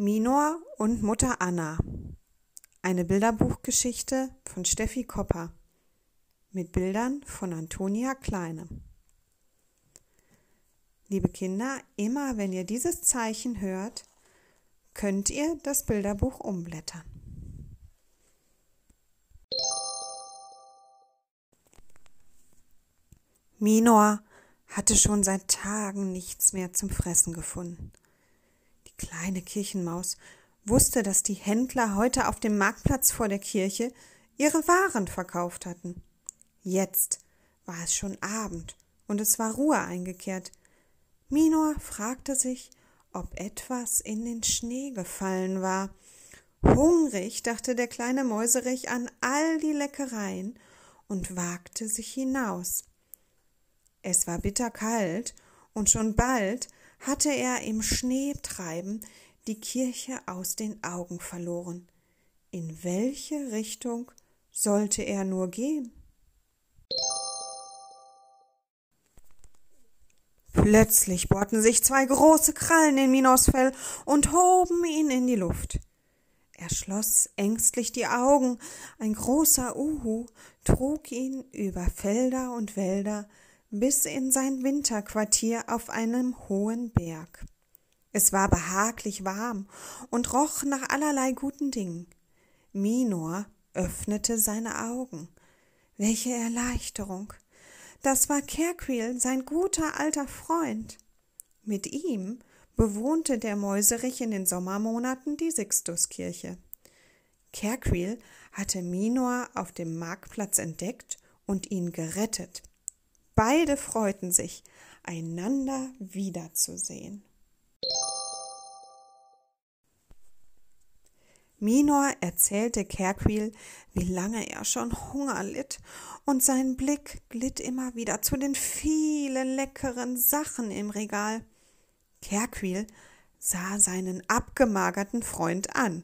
Minor und Mutter Anna. Eine Bilderbuchgeschichte von Steffi Kopper mit Bildern von Antonia Kleine. Liebe Kinder, immer wenn ihr dieses Zeichen hört, könnt ihr das Bilderbuch umblättern. Minor hatte schon seit Tagen nichts mehr zum Fressen gefunden kleine Kirchenmaus wusste, dass die Händler heute auf dem Marktplatz vor der Kirche ihre Waren verkauft hatten. Jetzt war es schon Abend und es war Ruhe eingekehrt. Minor fragte sich, ob etwas in den Schnee gefallen war. Hungrig dachte der kleine Mäuserich an all die Leckereien und wagte sich hinaus. Es war bitterkalt und schon bald hatte er im Schneetreiben die Kirche aus den Augen verloren. In welche Richtung sollte er nur gehen? Plötzlich bohrten sich zwei große Krallen in Minos Fell und hoben ihn in die Luft. Er schloss ängstlich die Augen. Ein großer Uhu trug ihn über Felder und Wälder bis in sein Winterquartier auf einem hohen Berg. Es war behaglich warm und roch nach allerlei guten Dingen. Minor öffnete seine Augen. Welche Erleichterung! Das war Kerquil, sein guter alter Freund. Mit ihm bewohnte der Mäuserich in den Sommermonaten die Sixtuskirche. Kerquil hatte Minor auf dem Marktplatz entdeckt und ihn gerettet. Beide freuten sich, einander wiederzusehen. Minor erzählte Kerquil, wie lange er schon Hunger litt, und sein Blick glitt immer wieder zu den vielen leckeren Sachen im Regal. Kerquil sah seinen abgemagerten Freund an.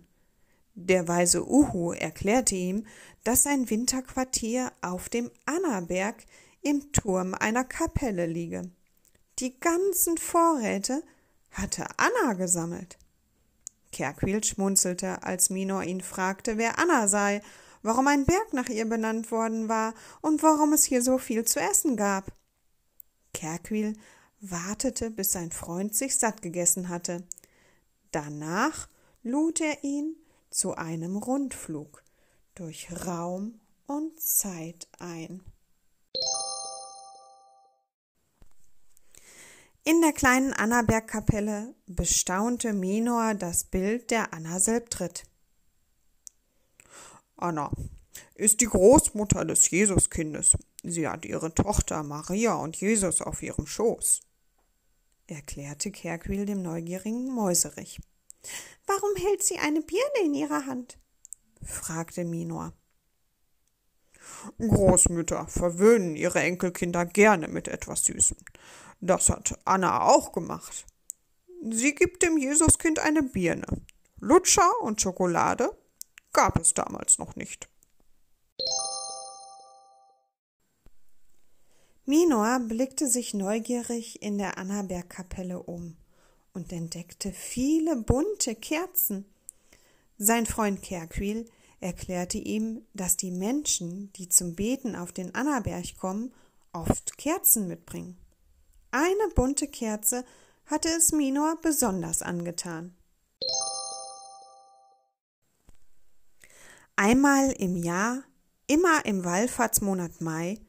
Der weise Uhu erklärte ihm, dass sein Winterquartier auf dem Annaberg im Turm einer Kapelle liege. Die ganzen Vorräte hatte Anna gesammelt. Kerquil schmunzelte, als Minor ihn fragte, wer Anna sei, warum ein Berg nach ihr benannt worden war und warum es hier so viel zu essen gab. Kerquil wartete, bis sein Freund sich satt gegessen hatte. Danach lud er ihn zu einem Rundflug durch Raum und Zeit ein. In der kleinen Annabergkapelle bestaunte Minor das Bild der Anna Selbtritt. Anna ist die Großmutter des Jesuskindes. Sie hat ihre Tochter Maria und Jesus auf ihrem Schoß, erklärte Kerquil dem neugierigen Mäuserich. Warum hält sie eine Birne in ihrer Hand? fragte Minor. Großmütter verwöhnen ihre Enkelkinder gerne mit etwas Süßem. Das hat Anna auch gemacht. Sie gibt dem Jesuskind eine Birne. Lutscher und Schokolade gab es damals noch nicht. Minor blickte sich neugierig in der Annabergkapelle um und entdeckte viele bunte Kerzen. Sein Freund Kerquil erklärte ihm, dass die Menschen, die zum Beten auf den Annaberg kommen, oft Kerzen mitbringen. Eine bunte Kerze hatte es Minor besonders angetan. Einmal im Jahr, immer im Wallfahrtsmonat Mai,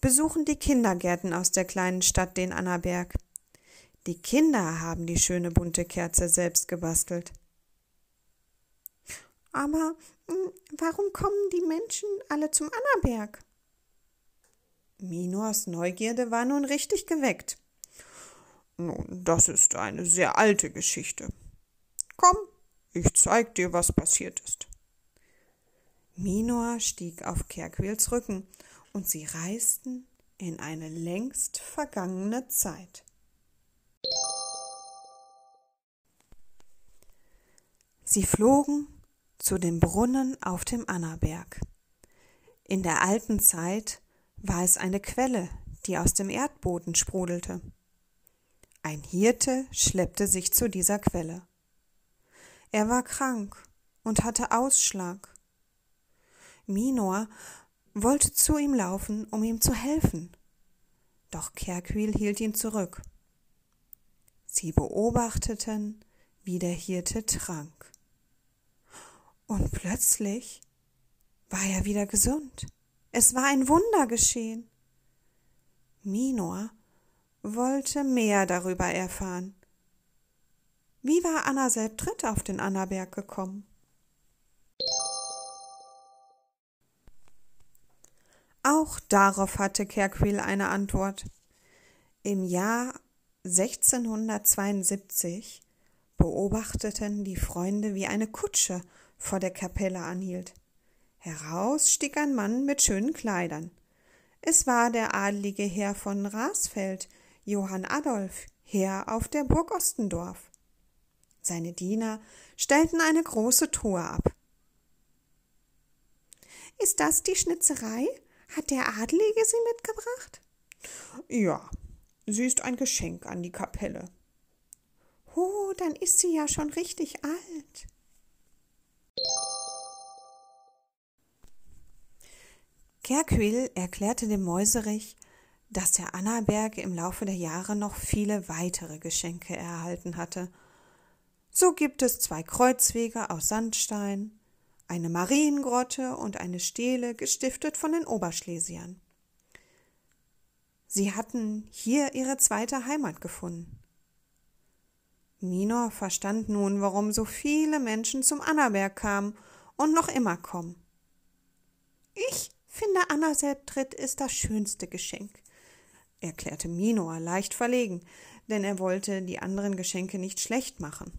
besuchen die Kindergärten aus der kleinen Stadt den Annaberg. Die Kinder haben die schöne bunte Kerze selbst gebastelt. Aber hm, warum kommen die Menschen alle zum Annaberg? Minors Neugierde war nun richtig geweckt. Nun, das ist eine sehr alte Geschichte. Komm, ich zeig dir, was passiert ist. Minor stieg auf Kerquils Rücken und sie reisten in eine längst vergangene Zeit. Sie flogen zu dem Brunnen auf dem Annaberg. In der alten Zeit war es eine Quelle, die aus dem Erdboden sprudelte. Ein Hirte schleppte sich zu dieser Quelle. Er war krank und hatte Ausschlag. Minor wollte zu ihm laufen, um ihm zu helfen. Doch Kerquil hielt ihn zurück. Sie beobachteten, wie der Hirte trank. Und plötzlich war er wieder gesund. Es war ein Wunder geschehen. Minor wollte mehr darüber erfahren. Wie war Anna Selbtritt auf den Annaberg gekommen? Auch darauf hatte Kerquil eine Antwort. Im Jahr 1672 beobachteten die Freunde, wie eine Kutsche vor der Kapelle anhielt. Heraus stieg ein Mann mit schönen Kleidern. Es war der adlige Herr von Rasfeld, Johann Adolf, Herr auf der Burg Ostendorf. Seine Diener stellten eine große Truhe ab. Ist das die Schnitzerei? Hat der Adlige sie mitgebracht? Ja, sie ist ein Geschenk an die Kapelle. Oh, dann ist sie ja schon richtig alt. Kerquil erklärte dem Mäuserich, dass der Annaberg im Laufe der Jahre noch viele weitere Geschenke erhalten hatte. So gibt es zwei Kreuzwege aus Sandstein, eine Mariengrotte und eine Stele, gestiftet von den Oberschlesiern. Sie hatten hier ihre zweite Heimat gefunden. Minor verstand nun, warum so viele Menschen zum Annaberg kamen und noch immer kommen. Ich finde, Anna Selbtritt ist das schönste Geschenk, erklärte Minor leicht verlegen, denn er wollte die anderen Geschenke nicht schlecht machen.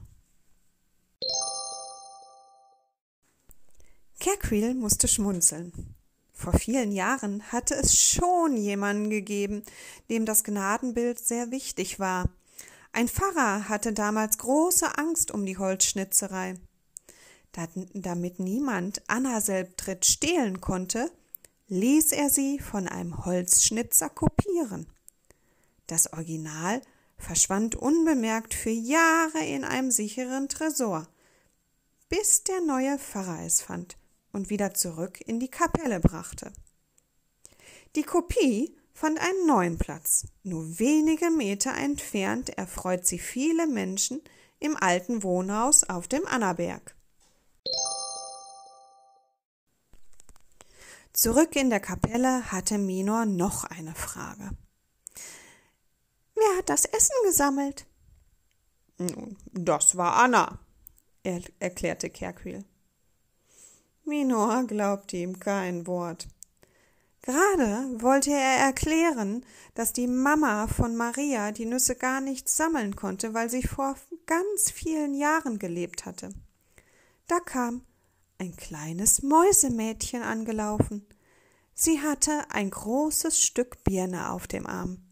Kerquil musste schmunzeln. Vor vielen Jahren hatte es schon jemanden gegeben, dem das Gnadenbild sehr wichtig war. Ein Pfarrer hatte damals große Angst um die Holzschnitzerei. Damit niemand Anna Selbtritt stehlen konnte, ließ er sie von einem Holzschnitzer kopieren. Das Original verschwand unbemerkt für Jahre in einem sicheren Tresor, bis der neue Pfarrer es fand und wieder zurück in die Kapelle brachte. Die Kopie fand einen neuen Platz. Nur wenige Meter entfernt erfreut sie viele Menschen im alten Wohnhaus auf dem Annaberg. Zurück in der Kapelle hatte Minor noch eine Frage. Wer hat das Essen gesammelt? Das war Anna, er erklärte Kerquil. Minor glaubte ihm kein Wort. Gerade wollte er erklären, dass die Mama von Maria die Nüsse gar nicht sammeln konnte, weil sie vor ganz vielen Jahren gelebt hatte. Da kam ein kleines Mäusemädchen angelaufen. Sie hatte ein großes Stück Birne auf dem Arm.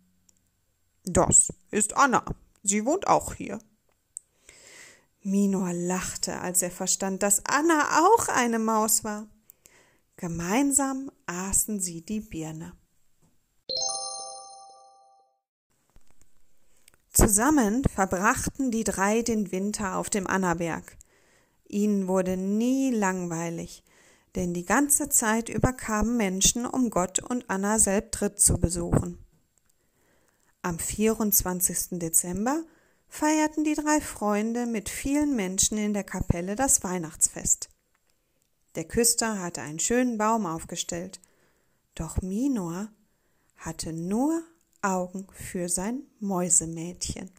Das ist Anna. Sie wohnt auch hier. Minor lachte, als er verstand, dass Anna auch eine Maus war. Gemeinsam aßen sie die Birne. Zusammen verbrachten die drei den Winter auf dem Annaberg. Ihnen wurde nie langweilig, denn die ganze Zeit über kamen Menschen, um Gott und Anna Selbtritt zu besuchen. Am 24. Dezember feierten die drei Freunde mit vielen Menschen in der Kapelle das Weihnachtsfest. Der Küster hatte einen schönen Baum aufgestellt, doch Minor hatte nur Augen für sein Mäusemädchen.